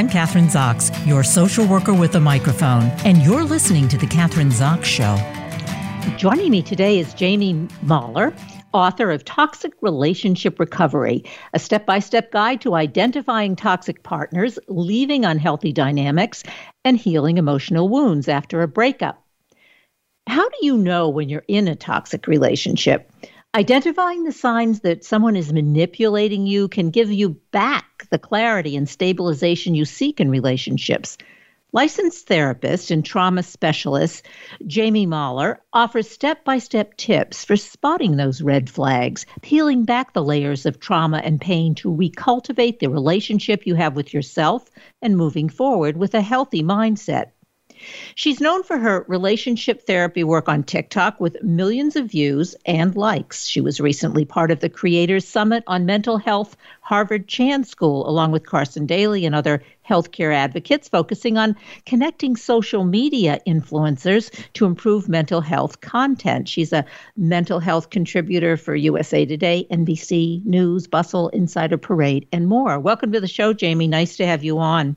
I'm Kathryn Zox, your social worker with a microphone, and you're listening to The Kathryn Zox Show. Joining me today is Jaime Mahler, author of Toxic Relationship Recovery, a step by step guide to identifying toxic partners, leaving unhealthy dynamics, and healing emotional wounds after a breakup. How do you know when you're in a toxic relationship? Identifying the signs that someone is manipulating you can give you back the clarity and stabilization you seek in relationships. Licensed therapist and trauma specialist Jaime Mahler offers step by step tips for spotting those red flags, peeling back the layers of trauma and pain to recultivate the relationship you have with yourself and moving forward with a healthy mindset. She's known for her relationship therapy work on TikTok with millions of views and likes. She was recently part of the Creators Summit on Mental Health Harvard Chan School, along with Carson Daly and other healthcare advocates, focusing on connecting social media influencers to improve mental health content. She's a mental health contributor for USA Today, NBC News, Bustle, Insider Parade, and more. Welcome to the show, Jaime. Nice to have you on.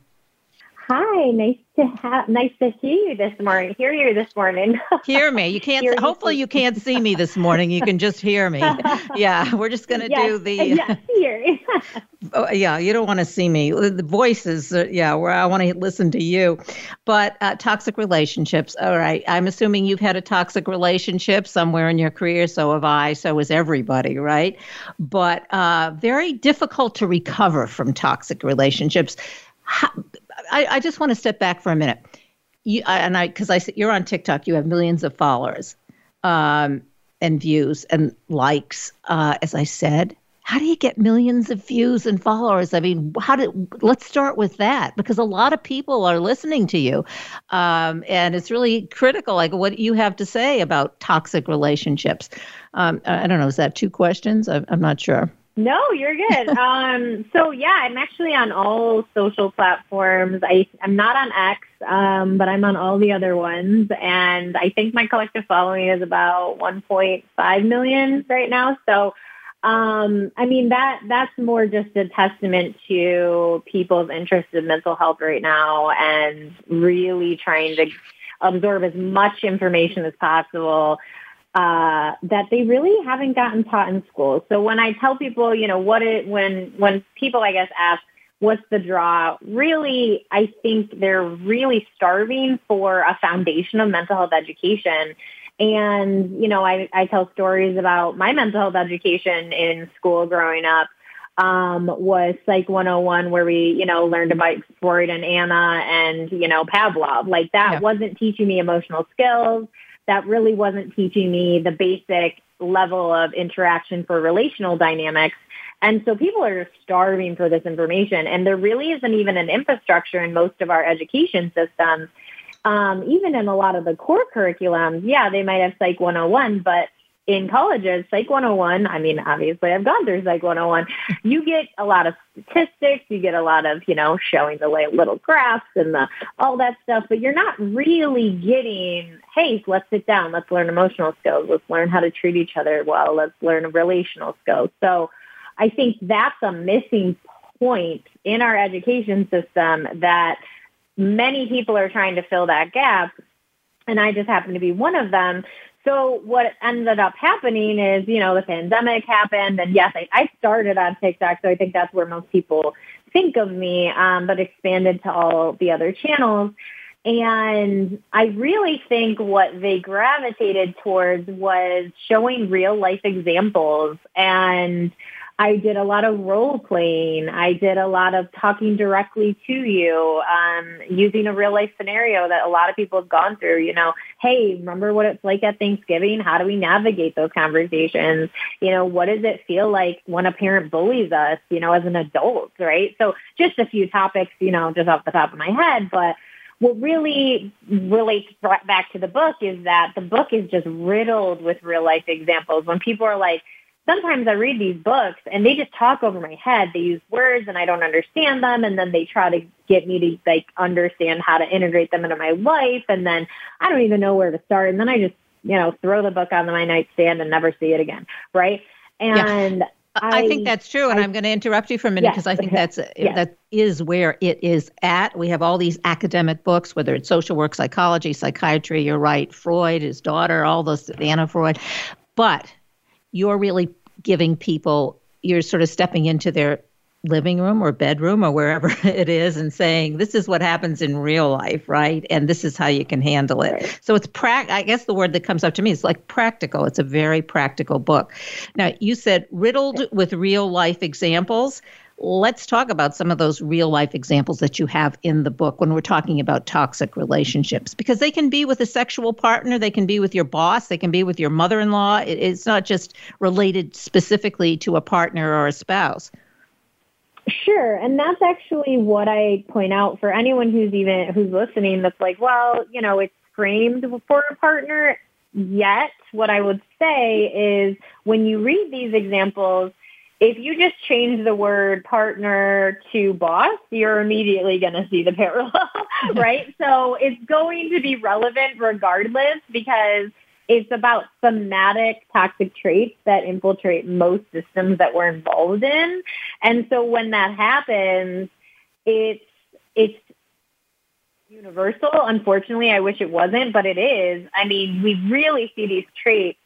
Hi, nice to have nice to hear you this morning. Hear you this morning. hear me. You can't. hopefully, you can't see me this morning. You can just hear me. Yeah, we're just gonna yes, do the. yes, hear. oh, yeah, you don't want to see me. The voices. Uh, yeah, where I want to listen to you. But uh, toxic relationships. All right. I'm assuming you've had a toxic relationship somewhere in your career. So have I. So has everybody. Right. But uh, very difficult to recover from toxic relationships. How, I, I just want to step back for a minute. You, and I, because I you're on TikTok, you have millions of followers, um, and views and likes. Uh, as I said, how do you get millions of views and followers? I mean, how did? Let's start with that because a lot of people are listening to you, um, and it's really critical. Like what you have to say about toxic relationships. Um, I don't know. Is that two questions? I'm, I'm not sure. No, you're good. um, so yeah, I'm actually on all social platforms. I, I'm not on X, um, but I'm on all the other ones. And I think my collective following is about 1.5 million right now. So, um, I mean, that, that's more just a testament to people's interest in mental health right now and really trying to absorb as much information as possible uh, that they really haven't gotten taught in school. So when I tell people, you know, what it, when, when people, I guess, ask, what's the draw? Really, I think they're really starving for a foundation of mental health education. And, you know, I, I tell stories about my mental health education in school growing up um, was Psych 101 where we, you know, learned about Freud and Anna and, you know, Pavlov. Like that yeah. wasn't teaching me emotional skills that really wasn't teaching me the basic level of interaction for relational dynamics. And so people are starving for this information and there really isn't even an infrastructure in most of our education systems. Um, even in a lot of the core curriculums, yeah, they might have Psych 101, but in colleges, Psych 101, I mean, obviously I've gone through Psych 101, you get a lot of statistics, you get a lot of, you know, showing the little graphs and the, all that stuff, but you're not really getting, hey, let's sit down, let's learn emotional skills, let's learn how to treat each other well, let's learn relational skills. So I think that's a missing point in our education system that many people are trying to fill that gap and I just happen to be one of them so what ended up happening is, you know, the pandemic happened and yes, I, I started on TikTok. So I think that's where most people think of me, um, but expanded to all the other channels. And I really think what they gravitated towards was showing real life examples and I did a lot of role playing. I did a lot of talking directly to you, um, using a real life scenario that a lot of people have gone through. You know, hey, remember what it's like at Thanksgiving? How do we navigate those conversations? You know, what does it feel like when a parent bullies us, you know, as an adult, right? So just a few topics, you know, just off the top of my head, but what really relates back to the book is that the book is just riddled with real life examples. When people are like, sometimes I read these books and they just talk over my head. They use words and I don't understand them. And then they try to get me to like understand how to integrate them into my life. And then I don't even know where to start. And then I just, you know, throw the book on my nightstand and never see it again. Right. And yeah. I, I think that's true, and I, am going to interrupt you for a minute because yes, I think that's yes. that is where it is at. We have all these academic books, whether it's social work, psychology, psychiatry. You're right, Freud, his daughter, all those Anna Freud, but you're really giving people. You're sort of stepping into their living room or bedroom or wherever it is and saying this is what happens in real life right? And this is how you can handle it. Right. so it's prac i guess the word that comes up to me is like practical. It's a very practical book. Now you said riddled with real life examples let's talk about some of those real life examples that you have in the book when we're talking about toxic relationships because they can be with a sexual partner they can be with your boss they can be with your mother-in-law it's not just related specifically to a partner or a spouse Sure, and that's actually what I point out for anyone who's even who's listening. That's like, well, you know, it's framed for a partner. Yet, what I would say is when you read these examples, if you just change the word partner to boss, you're immediately going to see the parallel, right? so it's going to be relevant regardless because it's about thematic toxic traits that infiltrate most systems that we're involved in. And so when that happens, it's, it's universal. Unfortunately, I wish it wasn't, but it is. I mean, we really see these traits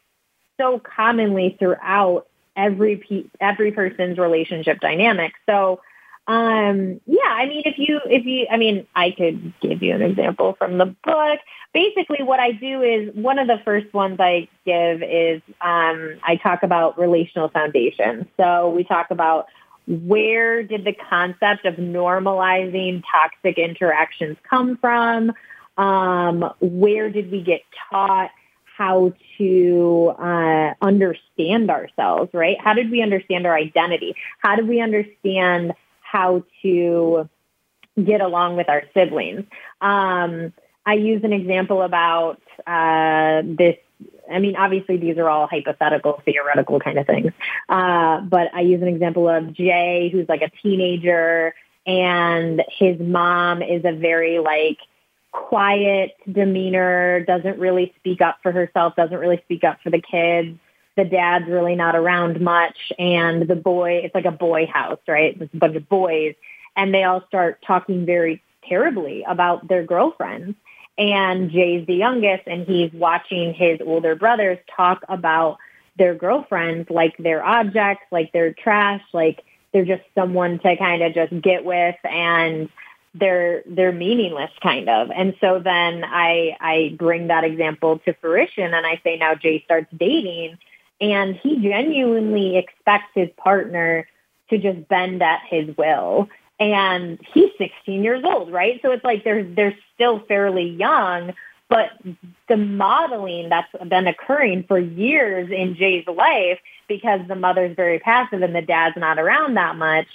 so commonly throughout every pe- every person's relationship dynamic. So um, yeah, I mean, if you, if you, I mean, I could give you an example from the book. Basically, what I do is one of the first ones I give is um, I talk about relational foundation. So we talk about where did the concept of normalizing toxic interactions come from? Um, where did we get taught how to uh, understand ourselves, right? How did we understand our identity? How did we understand how to get along with our siblings. Um, I use an example about uh, this. I mean, obviously, these are all hypothetical, theoretical kind of things. Uh, but I use an example of Jay, who's like a teenager, and his mom is a very like quiet demeanor, doesn't really speak up for herself, doesn't really speak up for the kids the dad's really not around much and the boy, it's like a boy house, right? It's a bunch of boys and they all start talking very terribly about their girlfriends. And Jay's the youngest and he's watching his older brothers talk about their girlfriends like they're objects, like they're trash, like they're just someone to kind of just get with and they're they're meaningless kind of. And so then I I bring that example to fruition and I say now Jay starts dating and he genuinely expects his partner to just bend at his will. And he's 16 years old, right? So it's like they're, they're still fairly young, but the modeling that's been occurring for years in Jay's life because the mother's very passive and the dad's not around that much,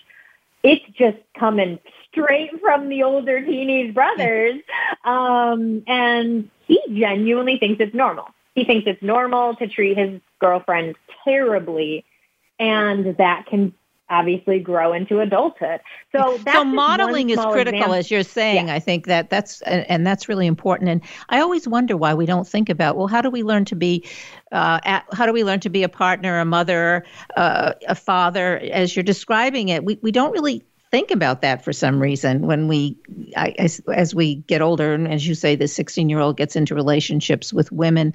it's just coming straight from the older teenage brothers. Um, and he genuinely thinks it's normal. He thinks it's normal to treat his girlfriend terribly, and that can obviously grow into adulthood. So so modeling is critical, example. as you're saying. Yeah. I think that that's and, that's really important. And I always wonder why we don't think about well, how do we learn to be, uh, at, how do we learn to be a partner, a mother, uh, a father? As you're describing it, we we don't really think about that for some reason when we I, as, as we get older and as you say the 16 year old gets into relationships with women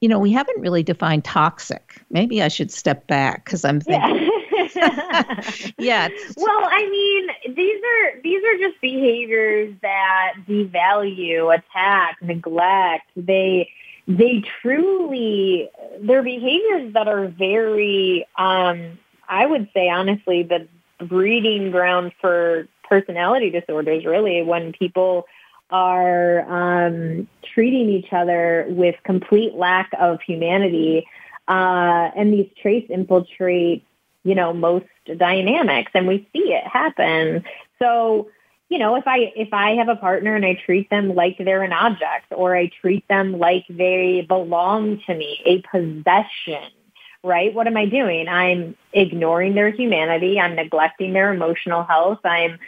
you know we haven't really defined toxic maybe i should step back because i'm thinking yeah. Well, I mean, these are these are just behaviors that devalue, attack, neglect. They they truly they're behaviors that are very um I would say honestly the breeding ground for personality disorders, really, when people are um, treating each other with complete lack of humanity. Uh, and these traits infiltrate, you know, most dynamics, and we see it happen. So, you know, if I if I have a partner and I treat them like they're an object, or I treat them like they belong to me, a possession, right? What am I doing? I'm ignoring their humanity. I'm neglecting their emotional health. I'm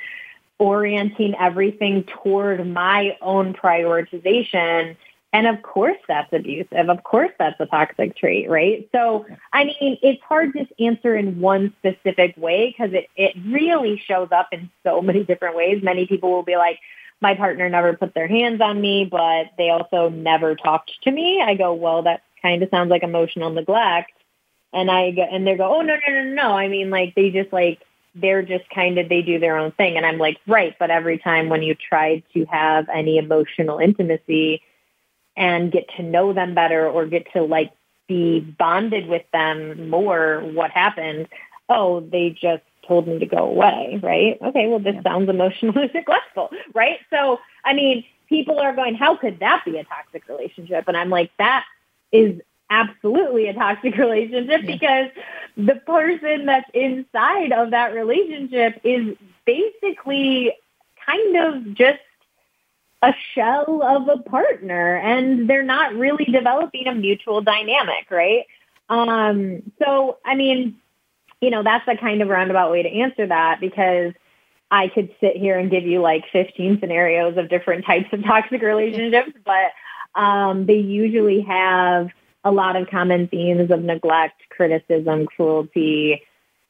orienting everything toward my own prioritization. And of course that's abusive. Of course that's a toxic trait, right? So, I mean, it's hard to answer in one specific way because it, it really shows up in so many different ways. Many people will be like, my partner never put their hands on me, but they also never talked to me. I go, well, that kind of sounds like emotional neglect. And I go, and they go, oh, no, no, no, no. I mean, like, they just like, they're just kind of, they do their own thing. And I'm like, right. But every time when you try to have any emotional intimacy, and get to know them better or get to like be bonded with them more what happened oh they just told me to go away right okay well this yeah. sounds emotionally neglectful right so i mean people are going how could that be a toxic relationship and i'm like that is absolutely a toxic relationship yeah. because the person that's inside of that relationship is basically kind of just a shell of a partner and they're not really developing a mutual dynamic, right? Um, so, I mean, you know, that's a kind of roundabout way to answer that because I could sit here and give you like 15 scenarios of different types of toxic relationships, but um, they usually have a lot of common themes of neglect, criticism, cruelty,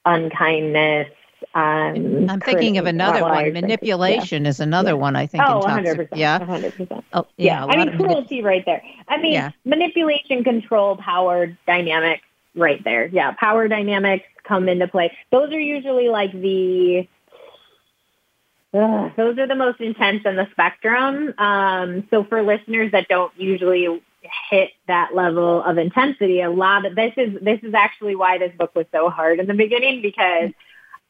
unkindness, um, I'm thinking of another one. Manipulation yeah. is another yeah. one. I think. Oh, 100 percent. Yeah, 100 percent. Oh, yeah. yeah. I mean, cruelty manip- right there. I mean, manipulation, control, power dynamics right there. Yeah, power dynamics come into play. Those are usually like the. Uh, those are the most intense in the spectrum. Um, so for listeners that don't usually hit that level of intensity, a lot of this is this is actually why this book was so hard in the beginning because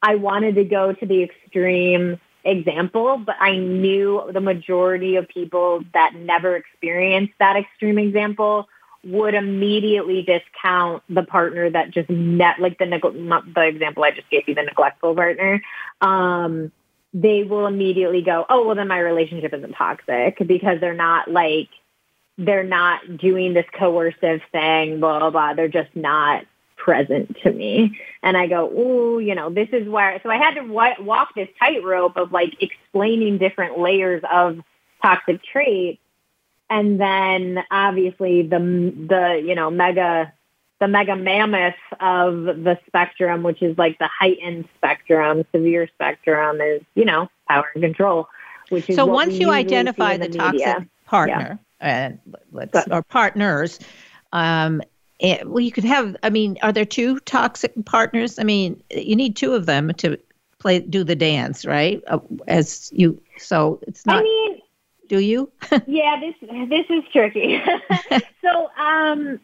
I wanted to go to the extreme example, but I knew the majority of people that never experienced that extreme example would immediately discount the partner that just net like the the example I just gave you the neglectful partner. Um, they will immediately go, oh well, then my relationship isn't toxic because they're not like they're not doing this coercive thing, blah blah blah. They're just not present to me. And I go, ooh, you know, this is where, so I had to w- walk this tightrope of like explaining different layers of toxic traits. And then obviously the, the, you know, mega, the mega mammoth of the spectrum, which is like the heightened spectrum, severe spectrum is, you know, power and control, which is so once you identify the, the toxic partner yeah. and let's, or partners, um, well, you could have. I mean, are there two toxic partners? I mean, you need two of them to play do the dance, right? Uh, as you, so it's not. I mean, do you? yeah, this this is tricky. so, um,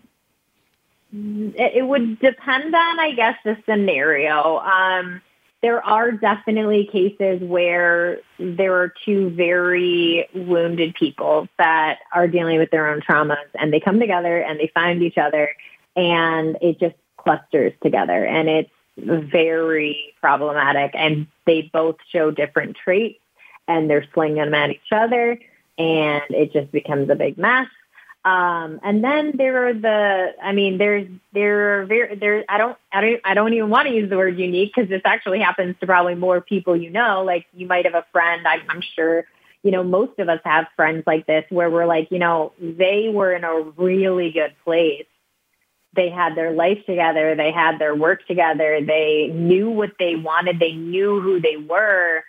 it, it would depend on, I guess, the scenario. Um, there are definitely cases where there are two very wounded people that are dealing with their own traumas and they come together and they find each other and it just clusters together and it's very problematic and they both show different traits and they're slinging them at each other and it just becomes a big mess. Um, and then there are the, I mean, there's, there are very, there, I don't, I don't, I don't even want to use the word unique because this actually happens to probably more people you know. Like you might have a friend, I'm, I'm sure, you know, most of us have friends like this where we're like, you know, they were in a really good place they had their life together, they had their work together, they knew what they wanted, they knew who they were.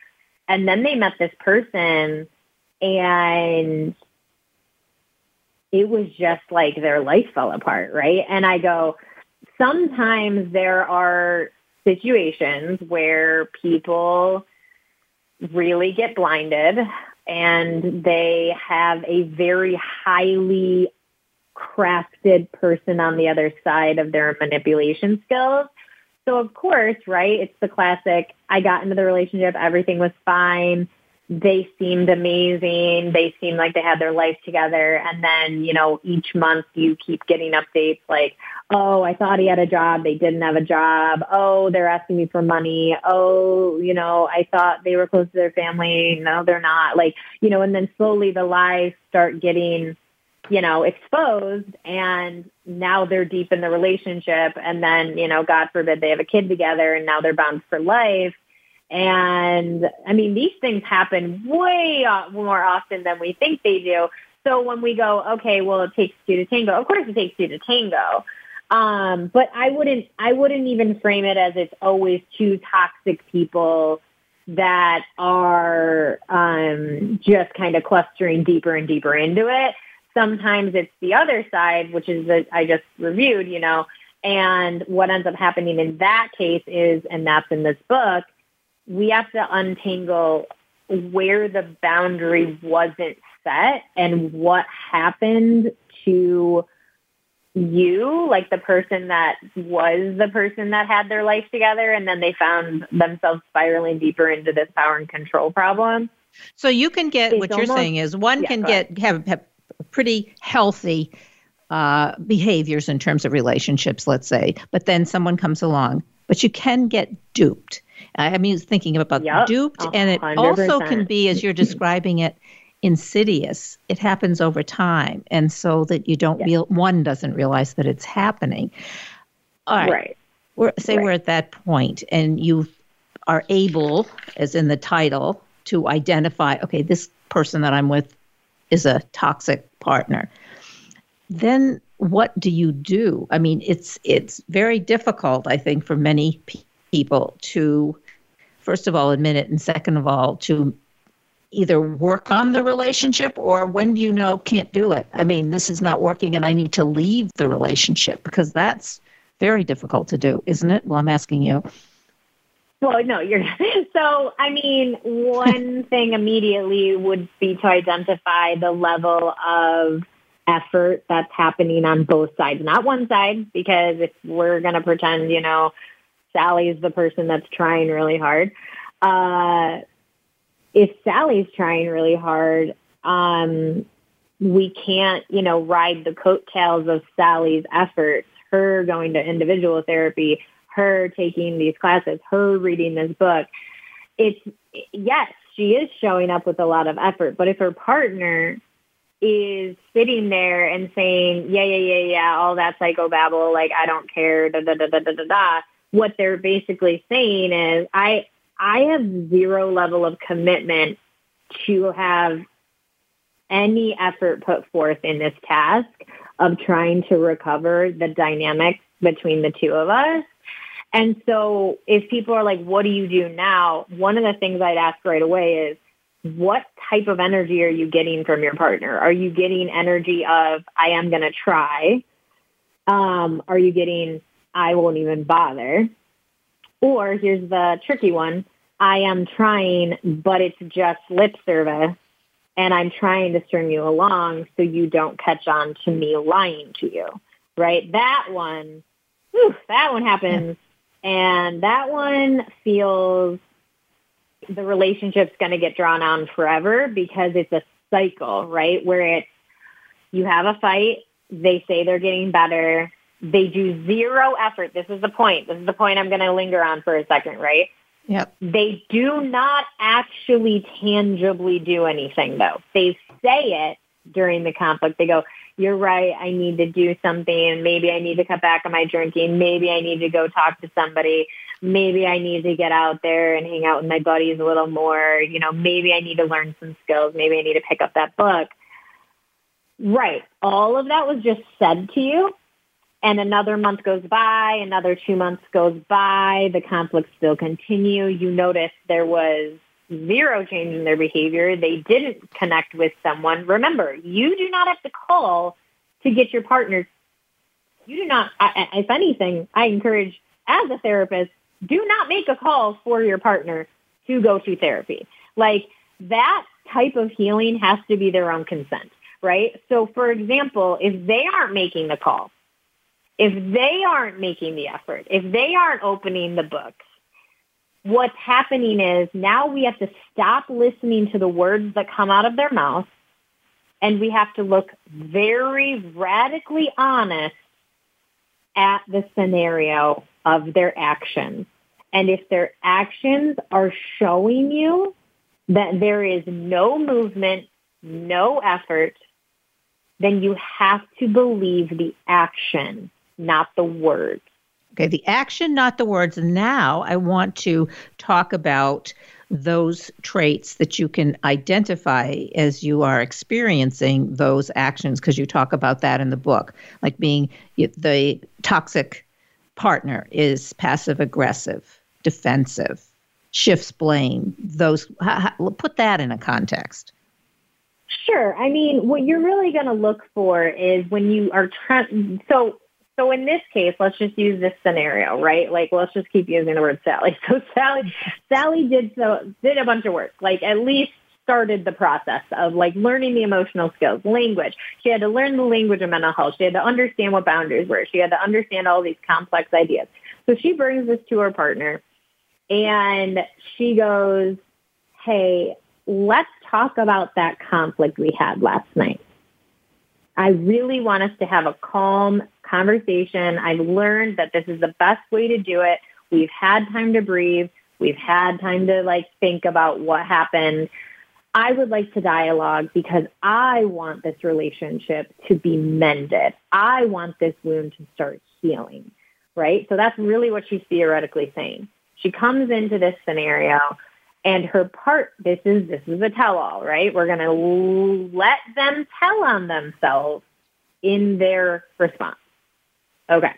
And then they met this person and it was just like their life fell apart, right? And I go, sometimes there are situations where people really get blinded and they have a very highly crafted person on the other side of their manipulation skills. So of course, right, it's the classic, I got into the relationship, everything was fine. They seemed amazing. They seemed like they had their life together. And then, you know, each month you keep getting updates like, oh, I thought he had a job. They didn't have a job. Oh, they're asking me for money. Oh, you know, I thought they were close to their family. No, they're not. Like, you know, and then slowly the lies start getting you know, exposed and now they're deep in the relationship and then, you know, God forbid they have a kid together and now they're bound for life. And I mean, these things happen way more often than we think they do. So so when we go, okay, well, it takes two to tango. Of course, it takes two to tango. Um, but I wouldn't, I wouldn't even frame it as it's always two toxic people that are um, just kind of clustering deeper and deeper into it. Sometimes it's the other side, which is that I just reviewed, you know, and what ends up happening in that case is, and that's in this book, we have to untangle where the boundary wasn't set and what happened to you, like the person that was the person that had their life together, and then they found themselves spiraling deeper into this power and control problem. So you can get it's what almost, you're saying is one yeah, can get have, have pretty healthy uh, behaviors in terms of relationships, let's say, but then someone comes along, but you can get duped. I mean, thinking about yep, duped, 100%. and it also can be, as you're describing it, insidious. It happens over time, and so that you don't real one doesn't realize that it's happening. All right. right. We're, say right. we're at that point, and you are able, as in the title, to identify. Okay, this person that I'm with is a toxic partner. Then what do you do? I mean, it's it's very difficult, I think, for many people to, first of all, admit it, and second of all, to either work on the relationship or when you know can't do it? I mean, this is not working and I need to leave the relationship because that's very difficult to do, isn't it? Well, I'm asking you. Well, no, you're so. I mean, one thing immediately would be to identify the level of effort that's happening on both sides, not one side, because if we're going to pretend, you know, Sally's the person that's trying really hard, uh, if Sally's trying really hard, um, we can't, you know, ride the coattails of Sally's efforts, her going to individual therapy, her taking these classes, her reading this book. It's, yes, she is showing up with a lot of effort, but if her partner is sitting there and saying, yeah, yeah, yeah, yeah, all that psychobabble, like, I don't care, da, da, da, da, da, da, da, what they're basically saying is, I, I have zero level of commitment to have any effort put forth in this task of trying to recover the dynamics between the two of us. And so if people are like, what do you do now? One of the things I'd ask right away is, what type of energy are you getting from your partner? Are you getting energy of, I am going to try? Um, are you getting, I won't even bother? Or here's the tricky one. I am trying, but it's just lip service. And I'm trying to string you along so you don't catch on to me lying to you. Right? That one, whew, that one happens. And that one feels the relationship's going to get drawn on forever because it's a cycle, right? Where it's, you have a fight, they say they're getting better, they do zero effort. This is the point. This is the point I'm going to linger on for a second, right? Yep. They do not actually tangibly do anything though. They say it during the conflict. They go, you're right. I need to do something. Maybe I need to cut back on my drinking. Maybe I need to go talk to somebody. Maybe I need to get out there and hang out with my buddies a little more. You know, maybe I need to learn some skills. Maybe I need to pick up that book. Right. All of that was just said to you and another month goes by, another two months goes by, the conflicts still continue. You notice there was zero change in their behavior. They didn't connect with someone. Remember, you do not have to call to get your partner. You do not, if anything, I encourage as a therapist, do not make a call for your partner to go to therapy. Like that type of healing has to be their own consent, right? So for example, if they aren't making the call, if they aren't making the effort, if they aren't opening the books, what's happening is now we have to stop listening to the words that come out of their mouth and we have to look very radically honest at the scenario of their actions. And if their actions are showing you that there is no movement, no effort, then you have to believe the action not the words. Okay, the action, not the words. Now I want to talk about those traits that you can identify as you are experiencing those actions because you talk about that in the book like being the toxic partner is passive aggressive defensive shifts blame those put that in a context Sure. I mean, what you're really going to look for is when you are trying. So, so in this case, let's just use this scenario, right? Like, let's just keep using the word Sally. So Sally, Sally did so did a bunch of work. Like, at least started the process of like learning the emotional skills, language. She had to learn the language of mental health. She had to understand what boundaries were. She had to understand all these complex ideas. So she brings this to her partner, and she goes, "Hey, let's talk about that conflict we had last night. I really want us to have a calm conversation. I've learned that this is the best way to do it. We've had time to breathe. We've had time to like think about what happened. I would like to dialogue because I want this relationship to be mended. I want this wound to start healing, right? So that's really what she's theoretically saying. She comes into this scenario and her part, this is, this is a tell-all, right? We're going to let them tell on themselves in their response. Okay.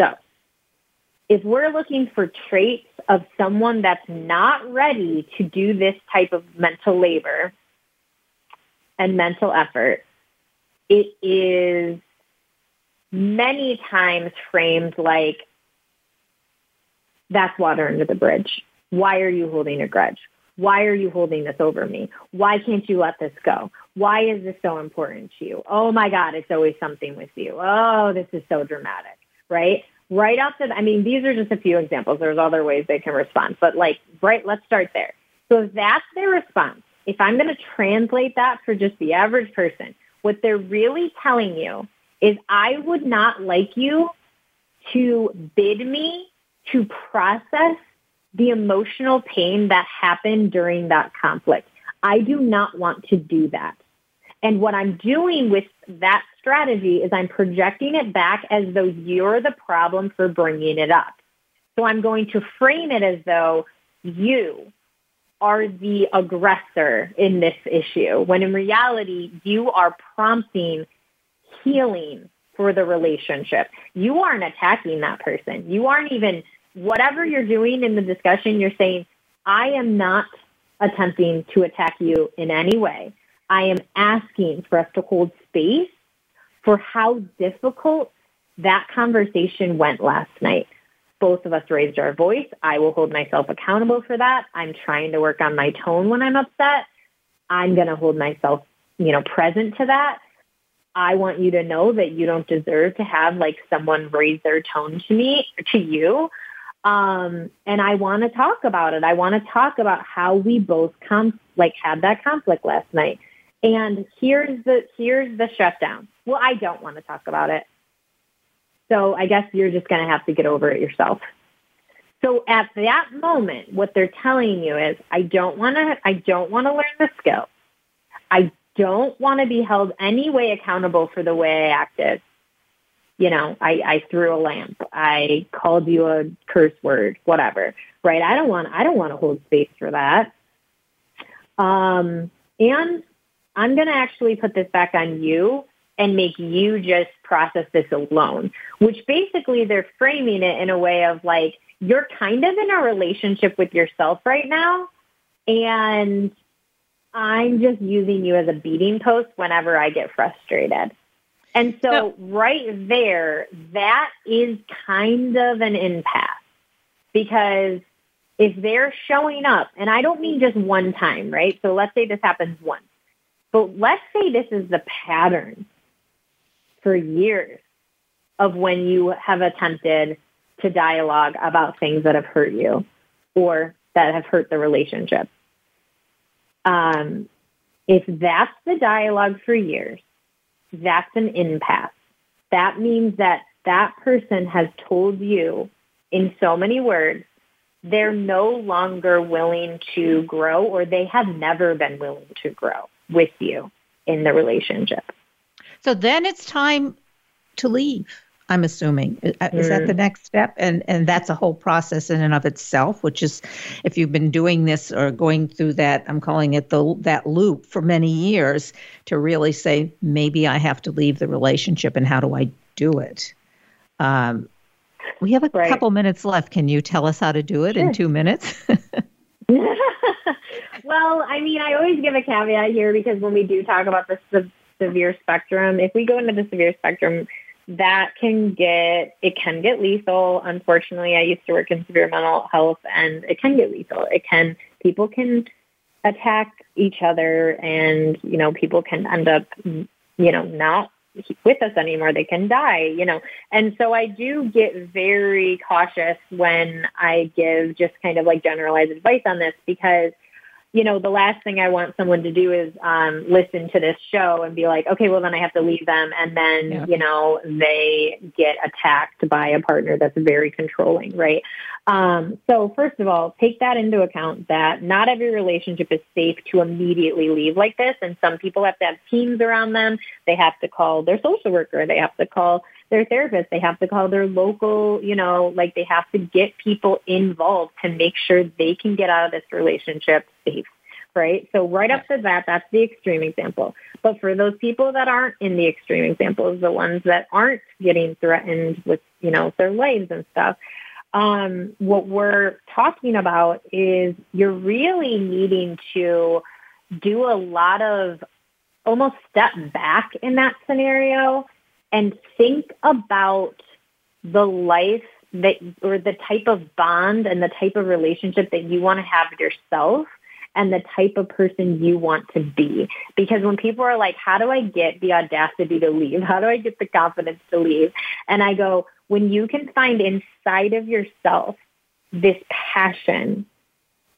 So if we're looking for traits of someone that's not ready to do this type of mental labor and mental effort, it is many times framed like that's water under the bridge. Why are you holding a grudge? Why are you holding this over me? Why can't you let this go? Why is this so important to you? Oh my God, it's always something with you. Oh, this is so dramatic, right? Right off the, I mean, these are just a few examples. There's other ways they can respond, but like, right, let's start there. So if that's their response, if I'm going to translate that for just the average person, what they're really telling you is I would not like you to bid me to process the emotional pain that happened during that conflict. I do not want to do that. And what I'm doing with that strategy is I'm projecting it back as though you're the problem for bringing it up. So I'm going to frame it as though you are the aggressor in this issue, when in reality, you are prompting healing for the relationship. You aren't attacking that person. You aren't even whatever you're doing in the discussion, you're saying, I am not attempting to attack you in any way. I am asking for us to hold space for how difficult that conversation went last night. Both of us raised our voice. I will hold myself accountable for that. I'm trying to work on my tone when I'm upset. I'm going to hold myself, you know, present to that. I want you to know that you don't deserve to have like someone raise their tone to me, to you. Um, and I want to talk about it. I want to talk about how we both like had that conflict last night. And here's the, here's the shutdown. Well, I don't want to talk about it. So I guess you're just going to have to get over it yourself. So at that moment, what they're telling you is, I don't want to, I don't want to learn the skill. I don't want to be held any way accountable for the way I acted you know, I, I threw a lamp, I called you a curse word, whatever, right? I don't want, I don't want to hold space for that. Um, and I'm going to actually put this back on you and make you just process this alone, which basically they're framing it in a way of like, you're kind of in a relationship with yourself right now. And I'm just using you as a beating post whenever I get frustrated. And so no. right there, that is kind of an impasse because if they're showing up, and I don't mean just one time, right? So let's say this happens once, but let's say this is the pattern for years of when you have attempted to dialogue about things that have hurt you or that have hurt the relationship. Um, if that's the dialogue for years, that's an impasse. That means that that person has told you in so many words, they're no longer willing to grow or they have never been willing to grow with you in the relationship. So then it's time to leave. I'm assuming is that the next step, and and that's a whole process in and of itself. Which is, if you've been doing this or going through that, I'm calling it the that loop for many years, to really say maybe I have to leave the relationship, and how do I do it? Um, we have a right. couple minutes left. Can you tell us how to do it sure. in two minutes? well, I mean, I always give a caveat here because when we do talk about the se- severe spectrum, if we go into the severe spectrum, that can get it can get lethal. Unfortunately, I used to work in severe mental health, and it can get lethal. It can people can attack each other, and you know people can end up you know not with us anymore. They can die, you know. And so I do get very cautious when I give just kind of like generalized advice on this because you know, the last thing I want someone to do is um, listen to this show and be like, okay, well, then I have to leave them. And then, yeah. you know, they get attacked by a partner that's very controlling, right? Um, so, first of all, take that into account that not every relationship is safe to immediately leave like this. And some people have to have teams around them. They have to call their social worker. They have to call their therapist. They have to call their local, you know, like they have to get people involved to make sure they can get out of this relationship safe. Right. So right up to that, that's the extreme example. But for those people that aren't in the extreme examples, the ones that aren't getting threatened with, you know, their lives and stuff, um, what we're talking about is you're really needing to do a lot of almost step back in that scenario and think about the life that or the type of bond and the type of relationship that you want to have with yourself and the type of person you want to be. Because when people are like, how do I get the audacity to leave? How do I get the confidence to leave? And I go, when you can find inside of yourself this passion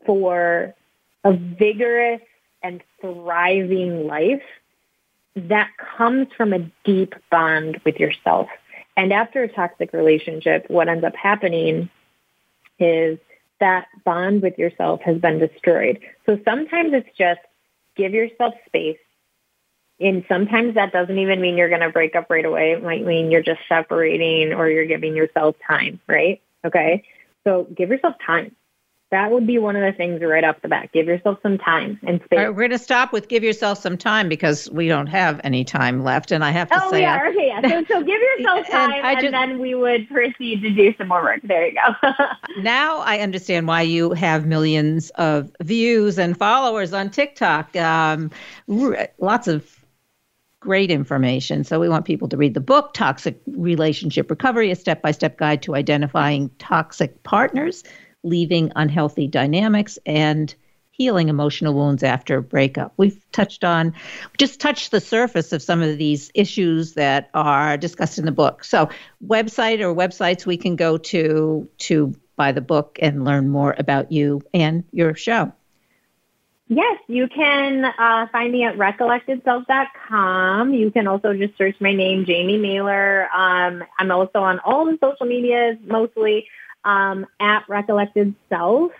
for a vigorous and thriving life, that comes from a deep bond with yourself. And after a toxic relationship, what ends up happening is that bond with yourself has been destroyed. So sometimes it's just give yourself space. And sometimes that doesn't even mean you're going to break up right away. It might mean you're just separating or you're giving yourself time, right? Okay. So give yourself time that would be one of the things right off the bat. Give yourself some time and space. Right, we're going to stop with give yourself some time because we don't have any time left. And I have to oh, say, yeah, I, okay, yeah. So, so give yourself time, and, and just, then we would proceed to do some more work. There you go. now I understand why you have millions of views and followers on TikTok. Um, lots of great information. So we want people to read the book, Toxic Relationship Recovery: A Step-by-Step Guide to Identifying Toxic Partners leaving unhealthy dynamics and healing emotional wounds after a breakup. We've touched on, just touched the surface of some of these issues that are discussed in the book. So, website or websites we can go to to buy the book and learn more about you and your show. Yes, you can uh, find me at recollectedself.com. You can also just search my name, Jaime Mahler. Um, I'm also on all the social medias, mostly um, at Recollected Self.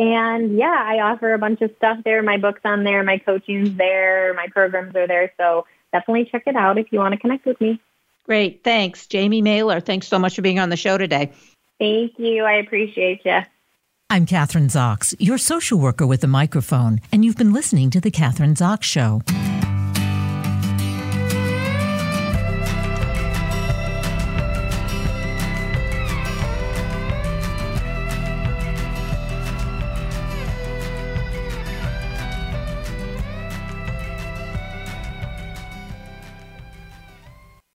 And yeah, I offer a bunch of stuff there. My book's on there, my coaching's there, my programs are there. So definitely check it out if you want to connect with me. Great. Thanks. Jaime Mahler, thanks so much for being on the show today. Thank you. I appreciate you. I'm Kathryn Zox, your social worker with a microphone, and you've been listening to The Kathryn Zox Show.